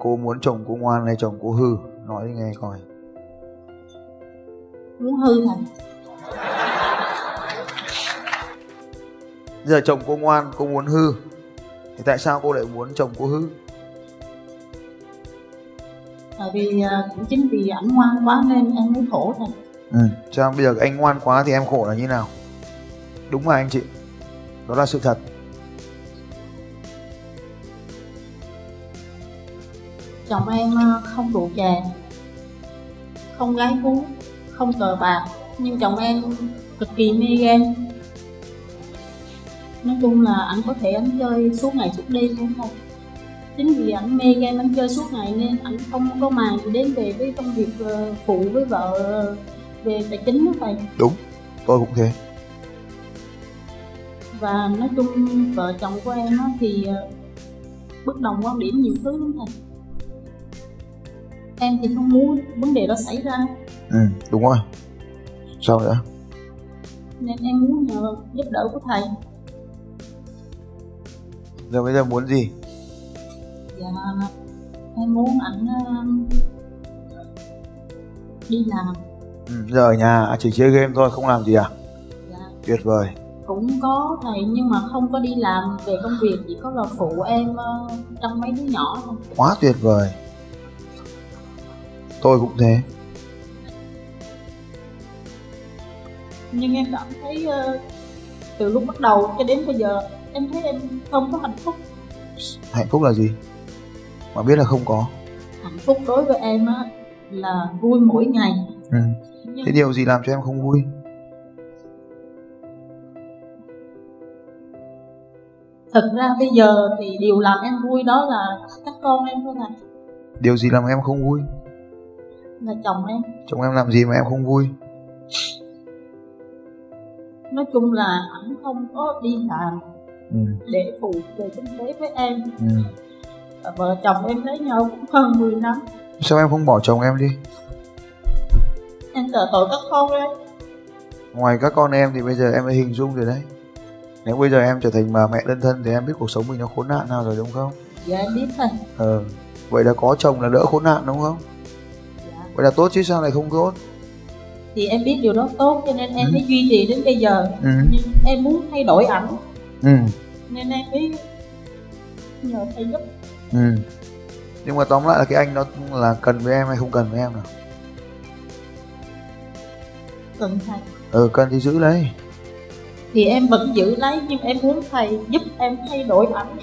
cô muốn chồng cô ngoan hay chồng cô hư? Nói đi nghe coi. muốn hư Bây giờ chồng cô ngoan, cô muốn hư. Thì tại sao cô lại muốn chồng cô hư? tại vì à, cũng chính vì ảnh ngoan quá nên em mới khổ thầy Ừ. Sao bây giờ anh ngoan quá thì em khổ là như nào? Đúng mà anh chị. Đó là sự thật. Chồng em à, không rượu chè không gái cú không cờ bạc nhưng chồng em cực kỳ mê game nói chung là ảnh có thể ảnh chơi suốt ngày suốt đêm luôn thôi chính vì ảnh mê game ảnh chơi suốt ngày nên ảnh không có màng gì đến về với công việc ờ, phụ với vợ ờ, về tài chính đó thầy Đúng. Tôi cũng thế. và nói chung vợ chồng của em thì ờ, bất đồng quan điểm nhiều thứ lắm thầy em thì không muốn vấn đề đó xảy ra Ừ, đúng rồi. Sao nữa? nên em muốn nhờ giúp đỡ của thầy Giờ bây giờ muốn gì? và em muốn ảnh ờ, đi làm Ừ, giờ ở nhà chỉ chơi game thôi, không làm gì à? và Tuyệt vời. cũng có thầy nhưng mà không có đi làm về công việc chỉ có là phụ em ờ, trong mấy đứa nhỏ thôi Quá tuyệt vời. Tôi cũng thế. nhưng em cảm thấy ờ, từ lúc bắt đầu cho đến bây giờ em thấy em không có hạnh phúc Hạnh phúc là gì? Mà biết là không có. hạnh phúc đối với em á là vui mỗi ngày Ừ. nhưng Thế điều gì làm cho em không vui? thực ra bây giờ thì điều làm em vui đó là các con em thôi thầy Điều gì làm em không vui? Là chồng em Chồng em làm gì mà em không vui? nói chung là ảnh không có đi làm Ừ. để phụ về kinh tế với em Ừ. và vợ chồng em lấy nhau cũng hơn 10 năm Sao em không bỏ chồng em đi? em sợ tội các con em Ngoài các con em thì bây giờ em đã hình dung rồi đấy. Nếu bây giờ em trở thành bà mẹ đơn thân thì em biết cuộc sống mình nó khốn nạn nào rồi đúng không? dạ em biết thầy Ờ. Vậy là có chồng là đỡ khốn nạn đúng không? Vậy là tốt chứ sao lại không tốt? thì em biết điều đó tốt cho nên em Ừ. mới duy trì đến bây giờ Ừ. nhưng em muốn thay đổi ảnh Ừ. nên em mới nhờ thầy giúp Ừ. Nhưng mà tóm lại là cái anh đó là cần với em hay không cần với em nào? cần thầy Ừ, cần thì giữ lấy. thì em vẫn giữ lấy nhưng em muốn thầy giúp em thay đổi ảnh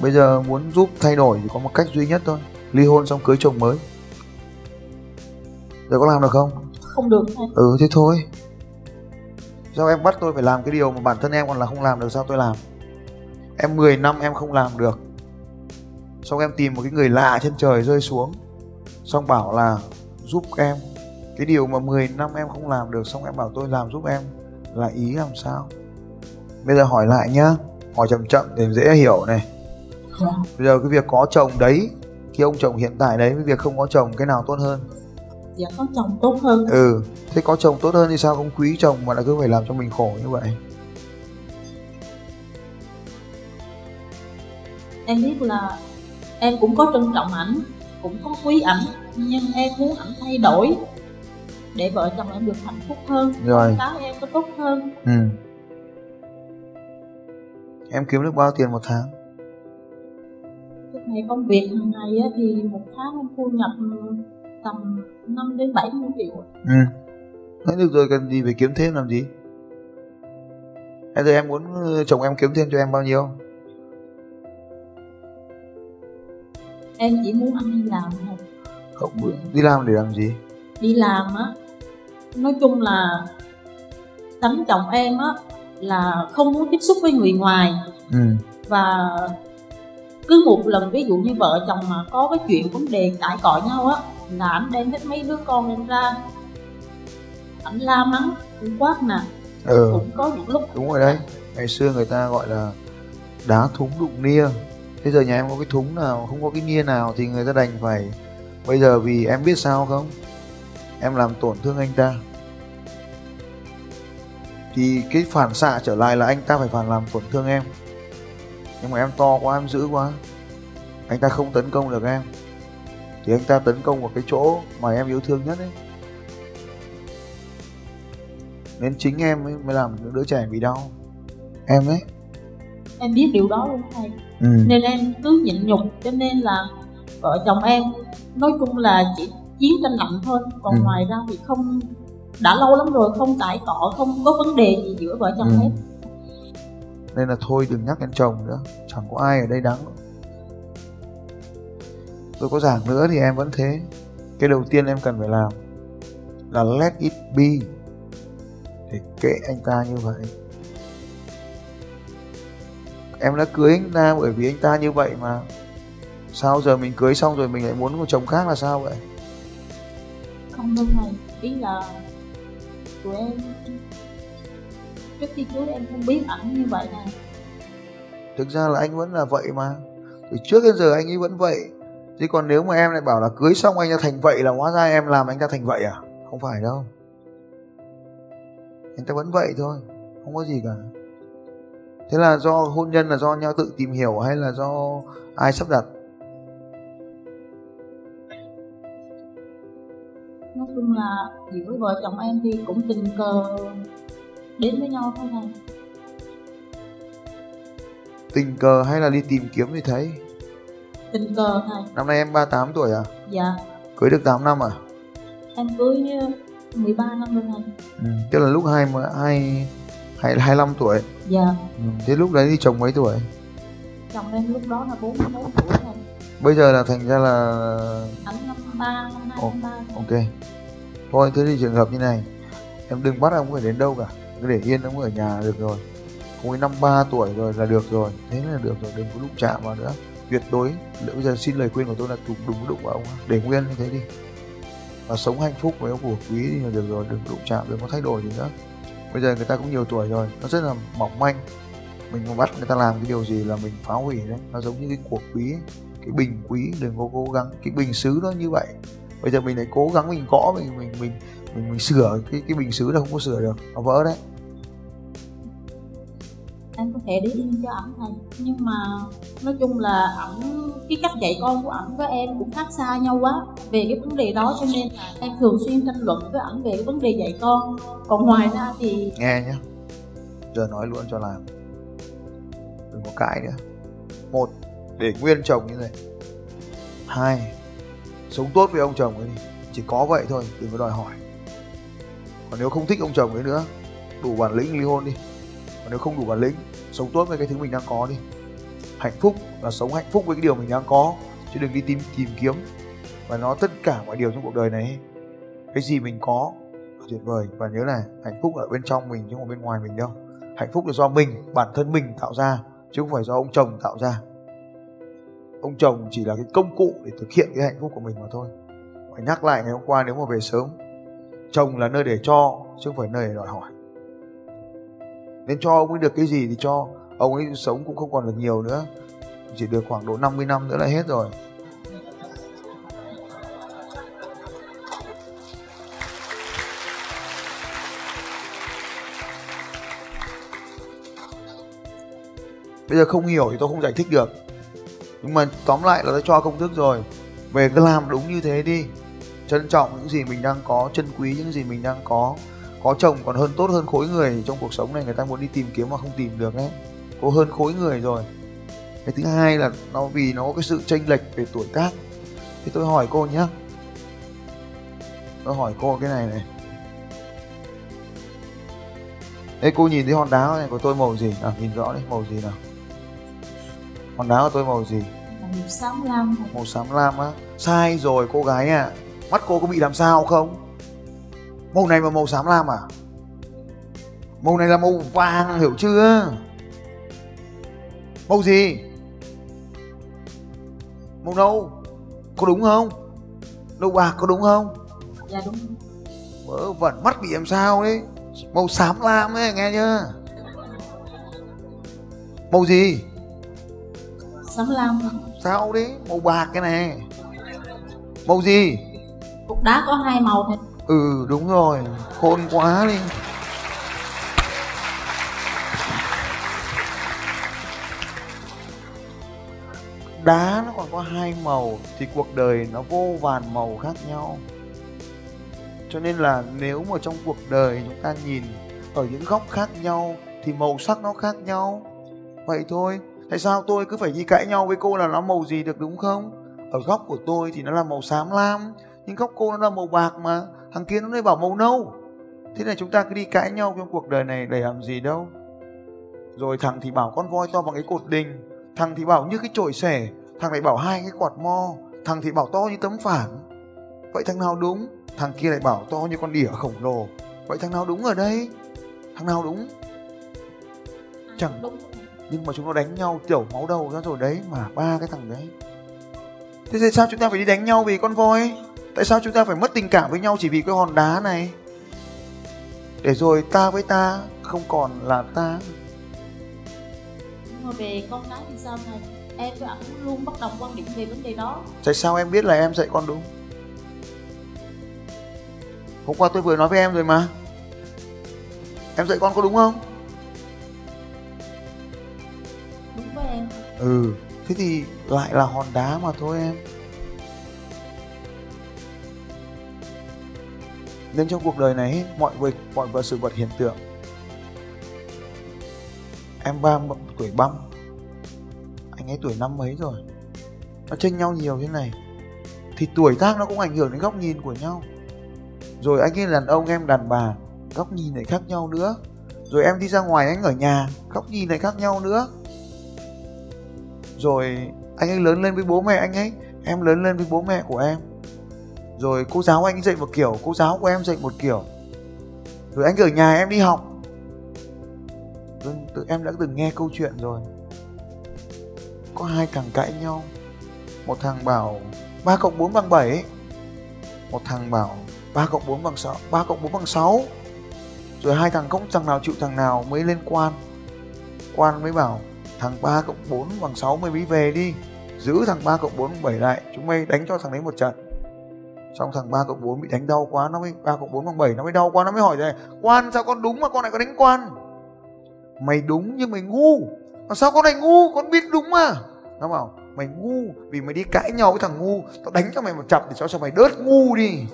Bây giờ muốn giúp thay đổi thì có một cách duy nhất thôi. Ly hôn xong cưới chồng mới. Giờ có làm được không? không được. Ừ thế thôi. Sao em bắt tôi phải làm cái điều mà bản thân em còn là không làm được sao tôi làm? Em 10 năm em không làm được. Xong em tìm một cái người lạ trên trời rơi xuống. Xong bảo là giúp em. Cái điều mà 10 năm em không làm được Xong em bảo tôi làm giúp em Là ý làm sao? Bây giờ hỏi lại nhá. Hỏi chậm chậm để dễ hiểu này. Dạ. Bây giờ cái việc có chồng đấy Cái ông chồng hiện tại đấy với việc không có chồng Cái nào tốt hơn dạ có chồng tốt hơn Ừ, thế có chồng tốt hơn thì sao không quý chồng mà lại cứ phải làm cho mình khổ như vậy? em biết là em cũng có trân trọng ảnh cũng có quý ảnh nhưng em muốn ảnh thay đổi để vợ chồng em được hạnh phúc hơn Rồi, cái em có tốt hơn ừ. Em kiếm được bao tiền một tháng? cái này công việc hàng ngày á, thì một tháng em thu nhập tầm 5 đến 70 triệu ừ. Thế được rồi cần gì phải kiếm thêm làm gì? Bây giờ em muốn chồng em kiếm thêm cho em bao nhiêu? Em chỉ muốn anh đi làm thôi. Không đi làm để làm gì? Đi làm á. Nói chung là tánh chồng em á là không muốn tiếp xúc với người ngoài. Ừ. và cứ một lần ví dụ như vợ chồng mà có cái chuyện vấn đề cãi cọ nhau á là anh đem hết mấy đứa con em ra. Ảnh la mắng cũng quát nè. Ừ. cũng có những lúc. Đúng rồi đấy. Ngày xưa người ta gọi là đá thúng đụng nia. Bây giờ nhà em có cái thúng nào không có cái nia nào thì người ta đành phải bây giờ vì em biết sao không? Em làm tổn thương anh ta. Thì cái phản xạ trở lại là anh ta phải phản làm tổn thương em nhưng mà em to quá em dữ quá. Anh ta không tấn công được em. Thì anh ta tấn công vào cái chỗ mà em yêu thương nhất ấy. Nên chính em ấy mới làm đứa trẻ bị đau. Em đấy em biết điều đó luôn thầy. Ừ. nên em cứ nhịn nhục cho nên là vợ chồng em nói chung là chỉ chiến tranh lạnh thôi. Còn Ừ. ngoài ra thì không đã lâu lắm rồi không cãi cọ không có vấn đề gì giữa vợ chồng Ừ. hết nên là thôi đừng nhắc đến chồng nữa. Chẳng có ai ở đây đáng. Tôi có giảng nữa thì em vẫn thế. Cái đầu tiên em cần phải làm là let it be. Để kệ anh ta như vậy. Em đã cưới anh ta bởi vì anh ta như vậy mà. Sao giờ mình cưới xong rồi mình lại muốn một chồng khác là sao vậy? Không đâu này, ý là tụi em trước khi cưới em không biết ảnh như vậy nè. Thực ra là anh vẫn là vậy mà. Từ trước đến giờ anh ấy vẫn vậy. Chứ còn nếu mà em lại bảo là cưới xong anh ta thành vậy là hóa ra em làm anh ta thành vậy à? Không phải đâu. Anh ta vẫn vậy thôi không có gì cả. Thế là do hôn nhân là do nhau tự tìm hiểu hay là do ai sắp đặt? Nói chung là giữa vợ chồng em thì cũng tình cờ đến với nhau thôi thầy tình cờ hay là đi tìm kiếm thì thấy? Tình cờ thầy năm nay em 38 tuổi à? Dạ. Cưới được 8 năm à? Em cưới ờ, 13 năm rồi thầy ừ. tức là lúc hai hai hai 25 tuổi. Dạ. Ừ. thế lúc đấy thì chồng mấy tuổi? Chồng em lúc đó là 41 tuổi thầy bây giờ là thành ra là ảnh năm ba năm hai năm ba. ok. Thôi thế thì trường hợp như này em đừng bắt ông phải đến đâu cả cứ để yên ông ở nhà được rồi. Ông ấy năm ba tuổi rồi là được rồi. Thế là được rồi đừng có đụng chạm vào nữa. Tuyệt đối. Bây giờ xin lời khuyên của tôi là đừng đừng có đụng vào ông. Để nguyên như thế đi. Và sống hạnh phúc với ông của quý thì là được rồi đừng đụng chạm đừng có thay đổi gì nữa. Bây giờ người ta cũng nhiều tuổi rồi nó rất là mỏng manh. Mình mà bắt người ta làm cái điều gì là mình phá hủy đấy. Nó giống như cái cuộc quý ấy. cái bình quý đừng có cố gắng. Cái bình sứ nó như vậy. Bây giờ mình lại cố gắng mình gõ mình mình mình mình, mình sửa cái cái bình sứ là không có sửa được. Nó vỡ đấy em có thể để yên cho ảnh thầy nhưng mà nói chung là ảnh, cái cách dạy con của ảnh với em cũng khác xa nhau quá. Về cái vấn đề đó cho nên là em thường xuyên tranh luận với ảnh về cái vấn đề dạy con. Còn ngoài ra thì nghe nhá. Giờ nói luôn cho làm. Đừng có cãi nữa. Một, để nguyên chồng như này. Hai, sống tốt với ông chồng ấy đi. Chỉ có vậy thôi, đừng có đòi hỏi. Còn nếu không thích ông chồng ấy nữa, đủ bản lĩnh ly hôn đi. Còn nếu không đủ bản lĩnh sống tốt với cái thứ mình đang có đi. Hạnh phúc là sống hạnh phúc với cái điều mình đang có, chứ đừng đi tìm tìm kiếm và nó tất cả mọi điều trong cuộc đời này. Cái gì mình có là tuyệt vời, và nhớ này hạnh phúc ở bên trong mình chứ không ở bên ngoài mình đâu. Hạnh phúc là do mình, bản thân mình tạo ra, chứ không phải do ông chồng tạo ra. Ông chồng chỉ là cái công cụ để thực hiện cái hạnh phúc của mình mà thôi. Phải nhắc lại ngày hôm qua nếu mà về sớm. Chồng là nơi để cho, chứ không phải nơi để đòi hỏi nên cho ông ấy được cái gì thì cho. Ông ấy sống cũng không còn được nhiều nữa. Chỉ được khoảng độ 50 năm nữa là hết rồi. Bây giờ không hiểu thì tôi không giải thích được. Nhưng mà tóm lại là tôi cho công thức rồi. Về cứ làm đúng như thế đi. Trân trọng những gì mình đang có, trân quý những gì mình đang có có chồng còn hơn tốt hơn khối người trong cuộc sống này người ta muốn đi tìm kiếm mà không tìm được ấy. Có hơn khối người rồi. Cái thứ hai là nó vì nó có cái sự chênh lệch về tuổi tác. Thì tôi hỏi cô nhé tôi hỏi cô cái này này. Ê cô nhìn thấy hòn đá này của tôi màu gì? Nào nhìn rõ đi màu gì nào? Hòn đá của tôi màu gì? Màu xám lam. Màu xám lam á. Sai rồi cô gái à. Mắt cô có bị làm sao không màu này mà màu xám lam à? Màu này là màu vàng hiểu chưa? Màu gì? Màu nâu. Có đúng không? Nâu bạc có đúng không? Dạ đúng. Vớ vẩn mắt bị làm sao đấy? Màu xám lam ấy nghe chưa? Màu gì? Xám lam. Sao đấy? Màu bạc cái này. Màu gì? Cục đá có hai màu thôi ừ đúng rồi. Khôn quá đi. Đá nó còn có hai màu, thì cuộc đời nó vô vàn màu khác nhau. Cho nên là nếu mà trong cuộc đời chúng ta nhìn ở những góc khác nhau, thì màu sắc nó khác nhau. Vậy thôi. Tại sao tôi cứ phải đi cãi nhau với cô là nó màu gì được, đúng không? Ở góc của tôi thì nó là màu xám lam, nhưng góc cô nó là màu bạc mà thằng kia nó lại bảo màu nâu. Thế này chúng ta cứ đi cãi nhau trong cuộc đời này để làm gì đâu. Rồi thằng thì bảo con voi to bằng cái cột đình. Thằng thì bảo như cái chổi xẻ. Thằng lại bảo hai cái quạt mo. Thằng thì bảo to như tấm phản. Vậy thằng nào đúng? Thằng kia lại bảo to như con đỉa khổng lồ. Vậy thằng nào đúng ở đây? Thằng nào đúng? Chẳng- đúng nhưng mà chúng nó đánh nhau tiểu máu đầu ra rồi đấy mà, ba cái thằng đấy. Thế tại sao chúng ta phải đi đánh nhau vì con voi? Tại sao chúng ta phải mất tình cảm với nhau chỉ vì cái hòn đá này? Để rồi ta với ta không còn là ta. Nhưng mà về con cái thì sao thầy em với ảnh luôn bất đồng quan điểm về vấn đề đó? Tại sao em biết là em dạy con đúng? Hôm qua tôi vừa nói với em rồi mà. Em dạy con có đúng không? Đúng với em. Ừ thế thì lại là hòn đá mà thôi em nên trong cuộc đời này, mọi việc, mọi vật, sự vật hiện tượng. Em ba tuổi băm. Anh ấy tuổi năm mấy rồi? Nó chênh nhau nhiều thế này. Thì tuổi tác nó cũng ảnh hưởng đến góc nhìn của nhau. Rồi anh ấy đàn ông, em đàn bà. Góc nhìn lại khác nhau nữa. Rồi em đi ra ngoài, anh ở nhà. Góc nhìn lại khác nhau nữa. Rồi anh ấy lớn lên với bố mẹ anh ấy. Em lớn lên với bố mẹ của em rồi cô giáo anh dạy một kiểu cô giáo của em dạy một kiểu. Rồi anh ở nhà em đi học. Rồi, tự em đã từng nghe câu chuyện rồi. Có hai thằng cãi nhau. Một thằng bảo 3 cộng 4 bằng 7 một thằng bảo 3 cộng 4 bằng 6 3 cộng 4 bằng 6 rồi hai thằng không thằng nào chịu thằng nào mới lên quan. Quan mới bảo thằng 3 cộng 4 bằng 6 mày mới về đi. Giữ thằng 3 cộng 4 bằng 7 lại chúng mày đánh cho thằng đấy một trận xong thằng 3 cộng 4 bị đánh đau quá, nó mới 3 cộng 4 bằng 7 nó mới đau quá, nó mới hỏi này, quan sao con đúng mà con lại có đánh quan? Mày đúng nhưng mày ngu. Mà sao con này ngu? Con biết đúng mà. Nó bảo, mày ngu vì mày đi cãi nhau với thằng ngu, tao đánh cho mày một chặp để cho cho mày đớt ngu đi.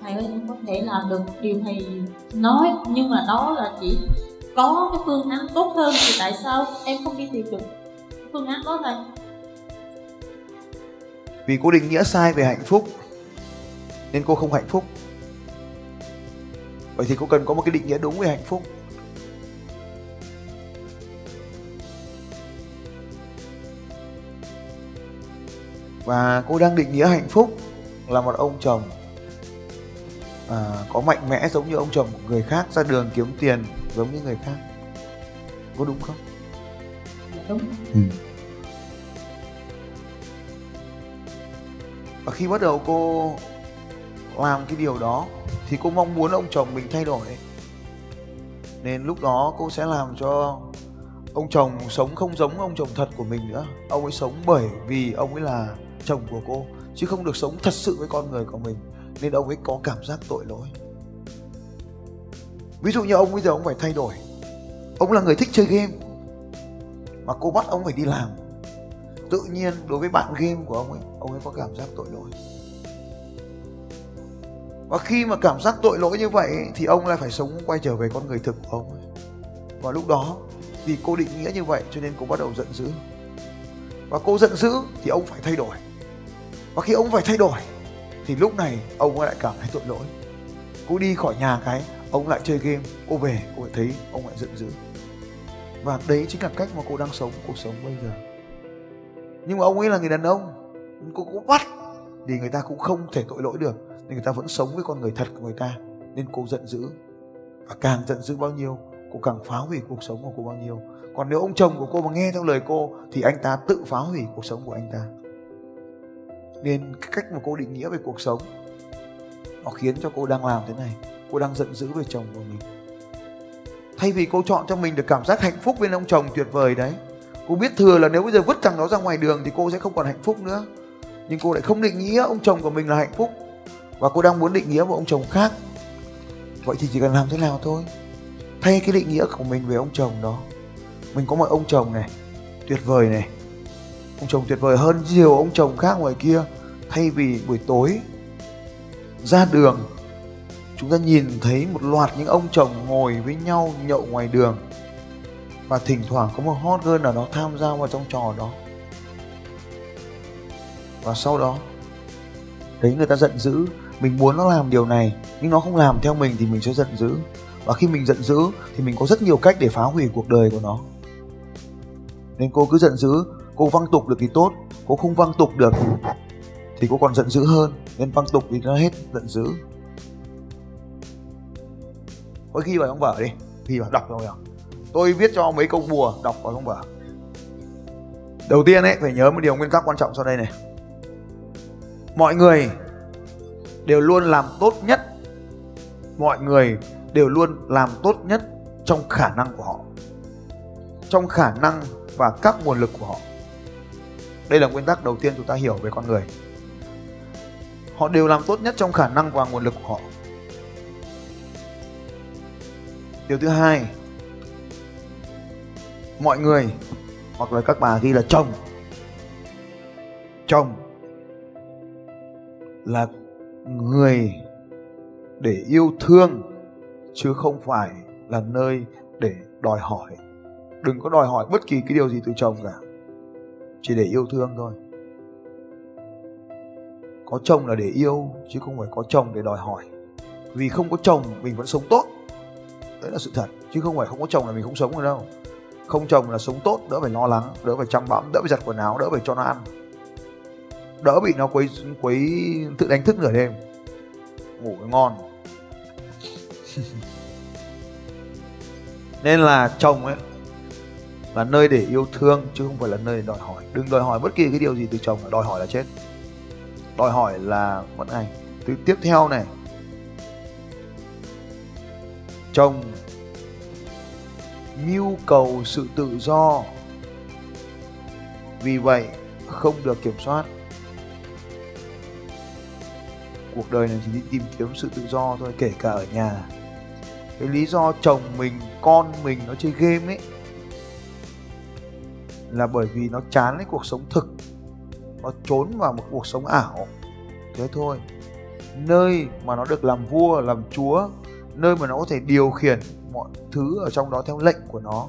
Thầy ơi em có thể làm được điều thầy nói, nhưng mà đó là chỉ có cái phương án tốt hơn thì tại sao em không đi tìm được? Phương án đó thầy vì cô định nghĩa sai về hạnh phúc nên cô không hạnh phúc. Vậy thì cô cần có một cái định nghĩa đúng về hạnh phúc. Và cô đang định nghĩa hạnh phúc là một ông chồng à, có mạnh mẽ giống như ông chồng của người khác ra đường kiếm tiền giống như người khác. Có đúng không? Dạ đúng. Và khi bắt đầu cô làm cái điều đó thì cô mong muốn ông chồng mình thay đổi. Nên lúc đó cô sẽ làm cho ông chồng sống không giống ông chồng thật của mình nữa. Ông ấy sống bởi vì ông ấy là chồng của cô chứ không được sống thật sự với con người của mình. Nên ông ấy có cảm giác tội lỗi ví dụ như ông bây giờ ông phải thay đổi. Ông là người thích chơi game, mà cô bắt ông phải đi làm. Tự nhiên đối với bạn game của ông ấy ông ấy có cảm giác tội lỗi. Và khi mà cảm giác tội lỗi như vậy thì ông lại phải sống quay trở về con người thực của ông ấy. Và lúc đó, vì cô định nghĩa như vậy cho nên cô bắt đầu giận dữ. Và cô giận dữ thì ông phải thay đổi. Và khi ông phải thay đổi, thì lúc này ông lại cảm thấy tội lỗi. Cô đi khỏi nhà cái ông lại chơi game, cô về, cô lại thấy ông lại giận dữ. Và đấy chính là cách mà cô đang sống, cuộc sống bây giờ. Nhưng mà ông ấy là người đàn ông, cô cũng bắt thì người ta cũng không thể tội lỗi được, nên người ta vẫn sống với con người thật của người ta. Nên cô giận dữ. Và càng giận dữ bao nhiêu, cô càng phá hủy cuộc sống của cô bao nhiêu. Còn nếu ông chồng của cô mà nghe theo lời cô, thì anh ta tự phá hủy cuộc sống của anh ta. Nên cái cách mà cô định nghĩa về cuộc sống, nó khiến cho cô đang làm thế này cô đang giận dữ về chồng của mình. Thay vì cô chọn cho mình được cảm giác hạnh phúc bên ông chồng tuyệt vời đấy, cô biết thừa là nếu bây giờ vứt thằng đó ra ngoài đường thì cô sẽ không còn hạnh phúc nữa. Nhưng cô lại không định nghĩa ông chồng của mình là hạnh phúc. Và cô đang muốn định nghĩa một ông chồng khác. Vậy thì chỉ cần làm thế nào thôi. Thay cái định nghĩa của mình về ông chồng đó. Mình có một ông chồng này, tuyệt vời này. Ông chồng tuyệt vời hơn nhiều ông chồng khác ngoài kia. Thay vì buổi tối ra đường chúng ta nhìn thấy một loạt những ông chồng ngồi với nhau nhậu ngoài đường. Và thỉnh thoảng có một hot girl nào đó tham gia vào trong trò đó. Và sau đó thấy người ta giận dữ. Mình muốn nó làm điều này, nhưng nó không làm theo mình thì mình sẽ giận dữ. Và khi mình giận dữ thì mình có rất nhiều cách để phá hủy cuộc đời của nó. Nên cô cứ giận dữ, cô văng tục được thì tốt, cô không văng tục được thì cô còn giận dữ hơn. Nên văng tục thì nó hết giận dữ. Thôi ghi vào trong vở đi. Thì vào, đọc rồi Tôi viết cho mấy câu bùa, đọc vào trong vở. Đầu tiên ấy, phải nhớ một điều nguyên tắc quan trọng sau đây này. Mọi người đều luôn làm tốt nhất. Mọi người đều luôn làm tốt nhất trong khả năng của họ. Trong khả năng và các nguồn lực của họ. Đây là nguyên tắc đầu tiên chúng ta hiểu về con người. Họ đều làm tốt nhất trong khả năng và nguồn lực của họ. Điều thứ hai, mọi người hoặc là các bà ghi là chồng. Chồng là người để yêu thương chứ không phải là nơi để đòi hỏi. Đừng có đòi hỏi bất kỳ cái điều gì từ chồng cả, chỉ để yêu thương thôi. Có chồng là để yêu chứ không phải có chồng để đòi hỏi. Vì không có chồng, mình vẫn sống tốt đấy là sự thật, chứ không phải không có chồng là mình không sống được đâu. Không chồng là sống tốt, đỡ phải lo lắng, đỡ phải chăm bẵm, đỡ phải giặt quần áo, đỡ phải cho nó ăn. Đỡ bị nó quấy quấy tự đánh thức nửa đêm. Ngủ ngon. Nên là chồng ấy là nơi để yêu thương, chứ không phải là nơi để đòi hỏi. Đừng đòi hỏi bất kỳ cái điều gì từ chồng, đòi hỏi là chết. Đòi hỏi là vẫn anh thứ tiếp theo này chồng mưu cầu sự tự do. Vì vậy, không được kiểm soát. Cuộc đời này chỉ đi tìm kiếm sự tự do thôi, kể cả ở nhà. Cái lý do chồng mình, con mình nó chơi game ấy, là bởi vì nó chán cái cuộc sống thực. Nó trốn vào một cuộc sống ảo. Thế thôi. Nơi mà nó được làm vua, làm chúa nơi mà nó có thể điều khiển mọi thứ ở trong đó theo lệnh của nó.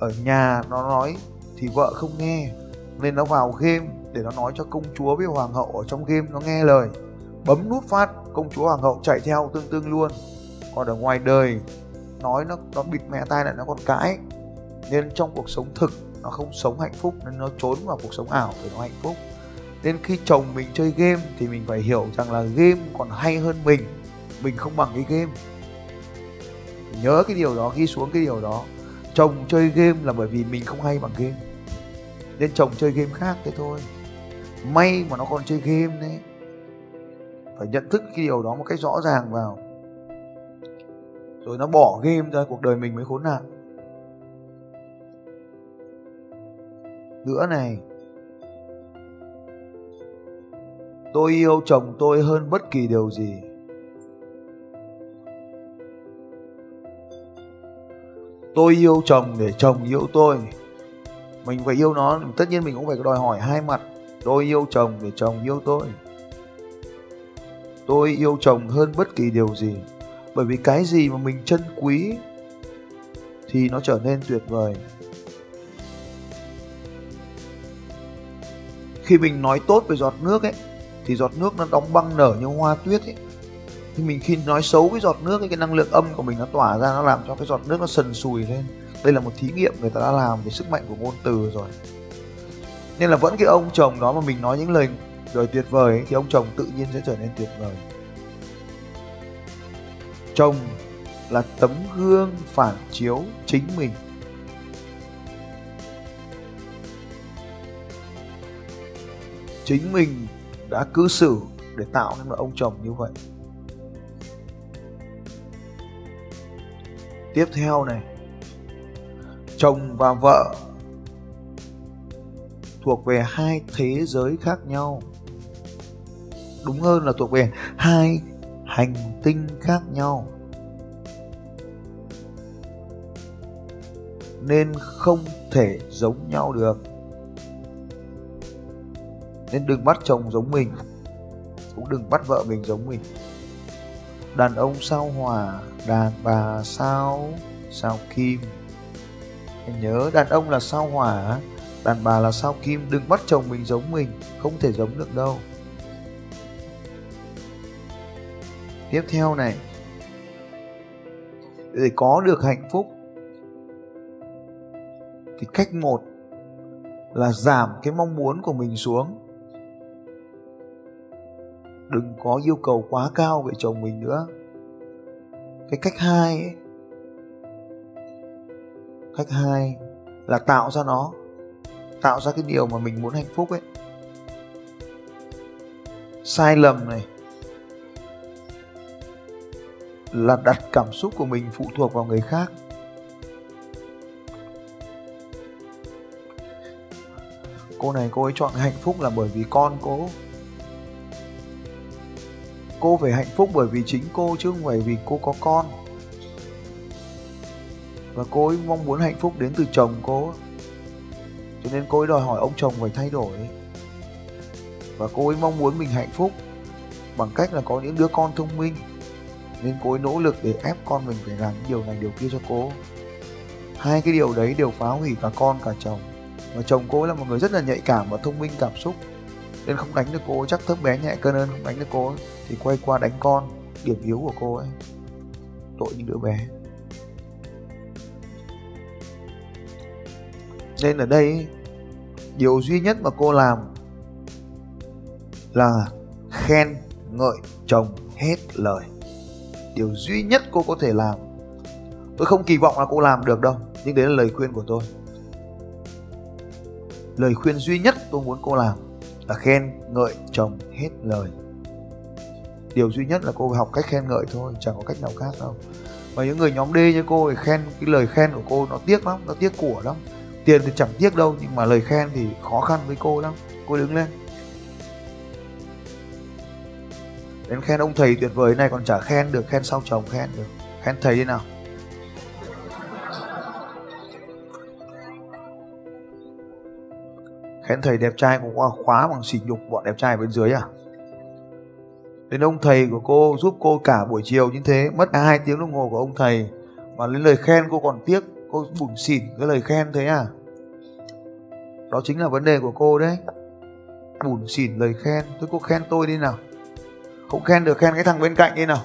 Ở nhà nó nói thì vợ không nghe, nên nó vào game để nó nói cho công chúa với hoàng hậu ở trong game nó nghe lời. Bấm nút phát, công chúa hoàng hậu chạy theo tương tương luôn. Còn ở ngoài đời, nói nó nó bịt mẹ tai lại nó còn cãi. Nên trong cuộc sống thực, nó không sống hạnh phúc, nên nó trốn vào cuộc sống ảo để nó hạnh phúc. Nên khi chồng mình chơi game thì mình phải hiểu rằng là game còn hay hơn mình. Mình không bằng cái game nhớ cái điều đó, ghi xuống cái điều đó. Chồng chơi game là bởi vì mình không hay bằng game. Nên chồng chơi game khác thế thôi. May mà nó còn chơi game đấy. Phải nhận thức cái điều đó một cách rõ ràng vào. Rồi nó bỏ game ra, cuộc đời mình mới khốn nạn. Nữa này. Tôi yêu chồng tôi hơn bất kỳ điều gì. Tôi yêu chồng để chồng yêu tôi. Mình phải yêu nó, tất nhiên mình cũng phải đòi hỏi hai mặt. Tôi yêu chồng để chồng yêu tôi. Tôi yêu chồng hơn bất kỳ điều gì. Bởi vì cái gì mà mình trân quý thì nó trở nên tuyệt vời. Khi mình nói tốt về giọt nước ấy, thì giọt nước nó đóng băng nở như hoa tuyết ấy thì mình khi nói xấu cái giọt nước ấy, cái năng lượng âm của mình nó tỏa ra nó làm cho cái giọt nước nó sần sùi lên. Đây là một thí nghiệm người ta đã làm về sức mạnh của ngôn từ rồi. Nên là vẫn cái ông chồng đó mà mình nói những lời lời tuyệt vời ấy, thì ông chồng tự nhiên sẽ trở nên tuyệt vời. Chồng là tấm gương phản chiếu chính mình. Chính mình đã cư xử để tạo nên một ông chồng như vậy. Tiếp theo này. Chồng và vợ thuộc về hai thế giới khác nhau. Đúng hơn là thuộc về hai hành tinh khác nhau. Nên không thể giống nhau được. Nên đừng bắt chồng giống mình, cũng đừng bắt vợ mình giống mình đàn ông sao hỏa đàn bà sao sao kim? Anh nhớ đàn ông là sao hỏa đàn bà là sao kim? Đừng bắt chồng mình giống mình, không thể giống được đâu. Tiếp theo này. Để có được hạnh phúc, thì cách một là giảm cái mong muốn của mình xuống đừng có yêu cầu quá cao về chồng mình nữa. Cái cách hai ấy, cách hai là tạo ra nó tạo ra cái điều mà mình muốn hạnh phúc ấy. Sai lầm này là đặt cảm xúc của mình phụ thuộc vào người khác. Cô này cô ấy chọn hạnh phúc là bởi vì con cô cô phải hạnh phúc bởi vì chính cô chứ không phải vì cô có con. Và cô ấy mong muốn hạnh phúc đến từ chồng cô. Cho nên cô ấy đòi hỏi ông chồng phải thay đổi. Và cô ấy mong muốn mình hạnh phúc bằng cách là có những đứa con thông minh. Nên cô ấy nỗ lực để ép con mình phải làm điều này, điều kia cho cô. Hai cái điều đấy đều phá hủy cả con cả chồng. Và chồng cô ấy là một người rất là nhạy cảm và thông minh cảm xúc nên không đánh được cô. Chắc thấp bé nhẹ cân hơn không đánh được cô ấy, thì quay qua đánh con điểm yếu của cô ấy. Tội những đứa bé. Nên ở đây điều duy nhất mà cô làm là khen ngợi chồng hết lời. Điều duy nhất cô có thể làm. Tôi không kỳ vọng là cô làm được đâu nhưng đấy là lời khuyên của tôi. Lời khuyên duy nhất tôi muốn cô làm là khen ngợi chồng hết lời. Điều duy nhất là cô học cách khen ngợi thôi, chẳng có cách nào khác đâu. Và những người nhóm D như cô thì khen, cái lời khen của cô nó tiếc lắm, nó tiếc của lắm. Tiền thì chẳng tiếc đâu, nhưng mà lời khen thì khó khăn với cô lắm. Cô đứng lên. Đến khen ông thầy tuyệt vời này còn chả khen được, khen sau chồng khen được. Khen thầy đi nào? Khen thầy đẹp trai cũng qua khóa bằng sỉ nhục bọn đẹp trai bên dưới à? Đến ông thầy của cô giúp cô cả buổi chiều như thế, mất hai tiếng đồng hồ của ông thầy. Mà lấy lời khen cô còn tiếc, cô bủn xỉn cái lời khen thế à? Đó chính là vấn đề của cô đấy. Bủn xỉn lời khen tôi cô khen tôi đi nào. Không khen được, khen cái thằng bên cạnh đi nào.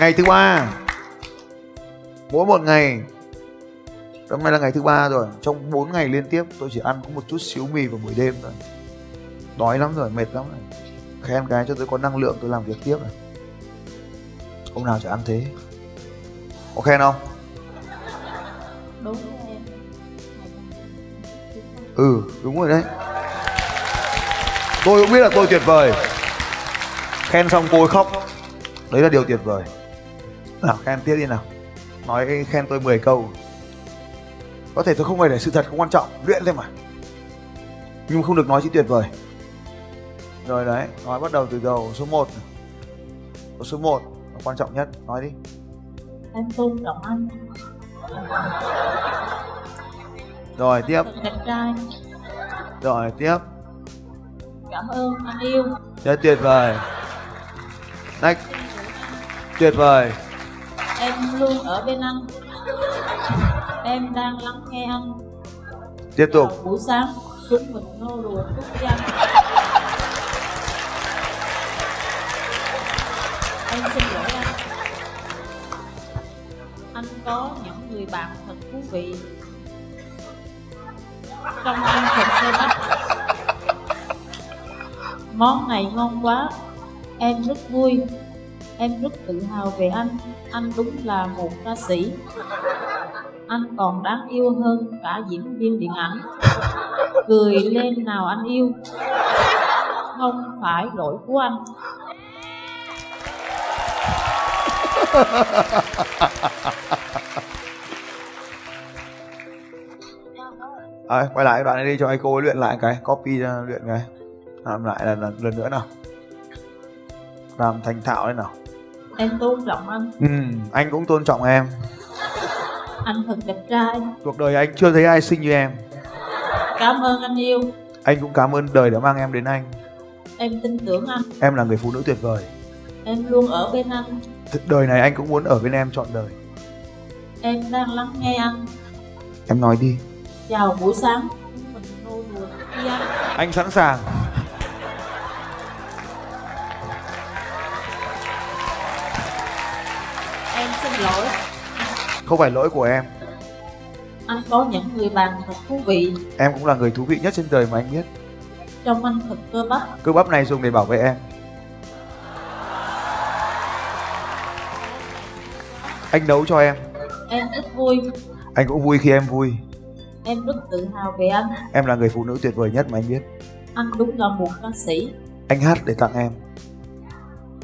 Ngày thứ ba, mỗi một ngày hôm nay là ngày thứ ba rồi trong 4 ngày liên tiếp tôi chỉ ăn có một chút xíu mì vào buổi đêm thôi. Đói lắm rồi mệt lắm rồi. Khen cái cho tôi có năng lượng tôi làm việc tiếp này. Hôm nào chả ăn thế. Có khen không? Đúng. Ừ đúng rồi đấy. Tôi cũng biết là tôi tuyệt vời. Khen xong cô ấy khóc. Đấy là điều tuyệt vời. Nào khen tiếp đi nào. Nói khen tôi 10 câu có thể tôi không phải để sự thật không quan trọng luyện thôi mà. Nhưng không được nói chữ tuyệt vời. Rồi đấy nói bắt đầu từ đầu số 1 số 1 là quan trọng nhất nói đi. Em tôn trọng anh rồi tiếp. Đẹp trai. Rồi tiếp. Cảm ơn anh yêu. Rất tuyệt vời. Next. Tuyệt vời. Em luôn ở bên anh em đang lắng nghe anh. Tiếp tục. Vào buổi sáng chúng mình nô đùa với anh. Em xin lỗi anh. Anh có những người bạn thật thú vị. Trong anh thật sơ bắp món này ngon quá. Em rất vui. Em rất tự hào về anh. Anh đúng là một ca sĩ anh còn đáng yêu hơn cả diễn viên điện ảnh. Cười lên nào anh yêu. Không phải lỗi của anh. À, quay lại đoạn này đi cho anh cô ấy luyện lại cái copy ra luyện cái. Làm lại là lần, lần nữa nào. Làm thành thạo lên nào. Em tôn trọng anh. Ừ, anh cũng tôn trọng em anh thật đẹp trai. Cuộc đời anh chưa thấy ai xinh như em. Cảm ơn anh yêu anh cũng cảm ơn đời đã mang em đến anh. Em tin tưởng anh. Em là người phụ nữ tuyệt vời. Em luôn ở bên anh. Đời này anh cũng muốn ở bên em trọn đời. Em đang lắng nghe anh. Em nói đi. Chào buổi sáng. Mình nô đùa với anh. Anh sẵn sàng. Em xin lỗi không phải lỗi của em. Anh có những người bạn thật thú vị. Em cũng là người thú vị nhất trên đời mà anh biết. Trong anh thật cơ bắp. Cơ bắp này dùng để bảo vệ em. Anh nấu cho em. Em rất vui. Anh cũng vui khi em vui. Em rất tự hào về anh. Em là người phụ nữ tuyệt vời nhất mà anh biết. Anh đúng là một ca sĩ. Anh hát để tặng em.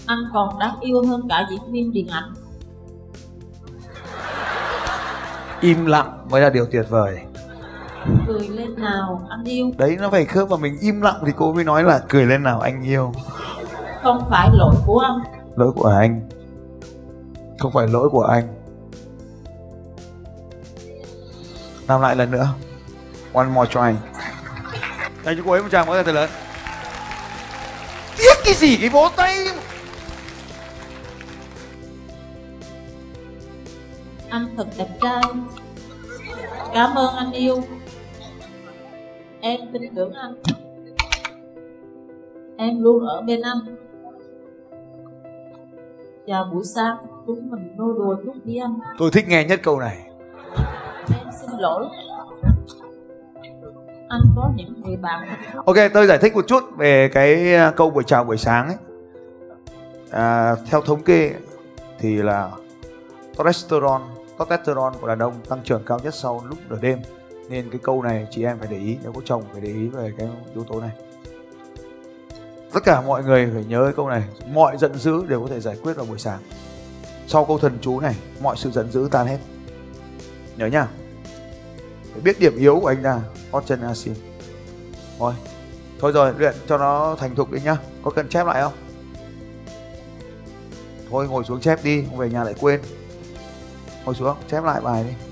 Anh còn đáng yêu hơn cả diễn viên điện ảnh im lặng mới là điều tuyệt vời. Cười lên nào anh yêu. Đấy nó phải khớp vào mình im lặng thì cô mới nói là cười lên nào anh yêu. Không phải lỗi của anh. Lỗi của anh. Không phải lỗi của anh. Làm lại lần nữa. One more try. Dành cho cô ấy một tràng vỗ tay thật lớn. Tiếc cái gì cái vỗ tay anh thật đẹp trai. Cảm ơn anh yêu. Em tin tưởng anh. Em luôn ở bên anh. Chào buổi sáng chúng mình nô đùa chút đi anh tôi thích nghe nhất câu này. Em xin lỗi. Anh có những người bạn ok tôi giải thích một chút về cái uh, câu buổi chào buổi sáng ấy. À, theo thống kê thì là testosterone testosterone của đàn ông tăng trưởng cao nhất sau lúc nửa đêm. Nên cái câu này chị em phải để ý, nếu có chồng phải để ý về cái yếu tố này. Tất cả mọi người phải nhớ cái câu này, mọi giận dữ đều có thể giải quyết vào buổi sáng. Sau câu thần chú này, mọi sự giận dữ tan hết. Nhớ nhá phải biết điểm yếu của anh ta hot chân asin. Thôi thôi rồi, luyện cho nó thành thục đi nhá. Có cần chép lại không? Thôi, ngồi xuống chép đi, không về nhà lại quên ngồi xuống chép lại bài đi.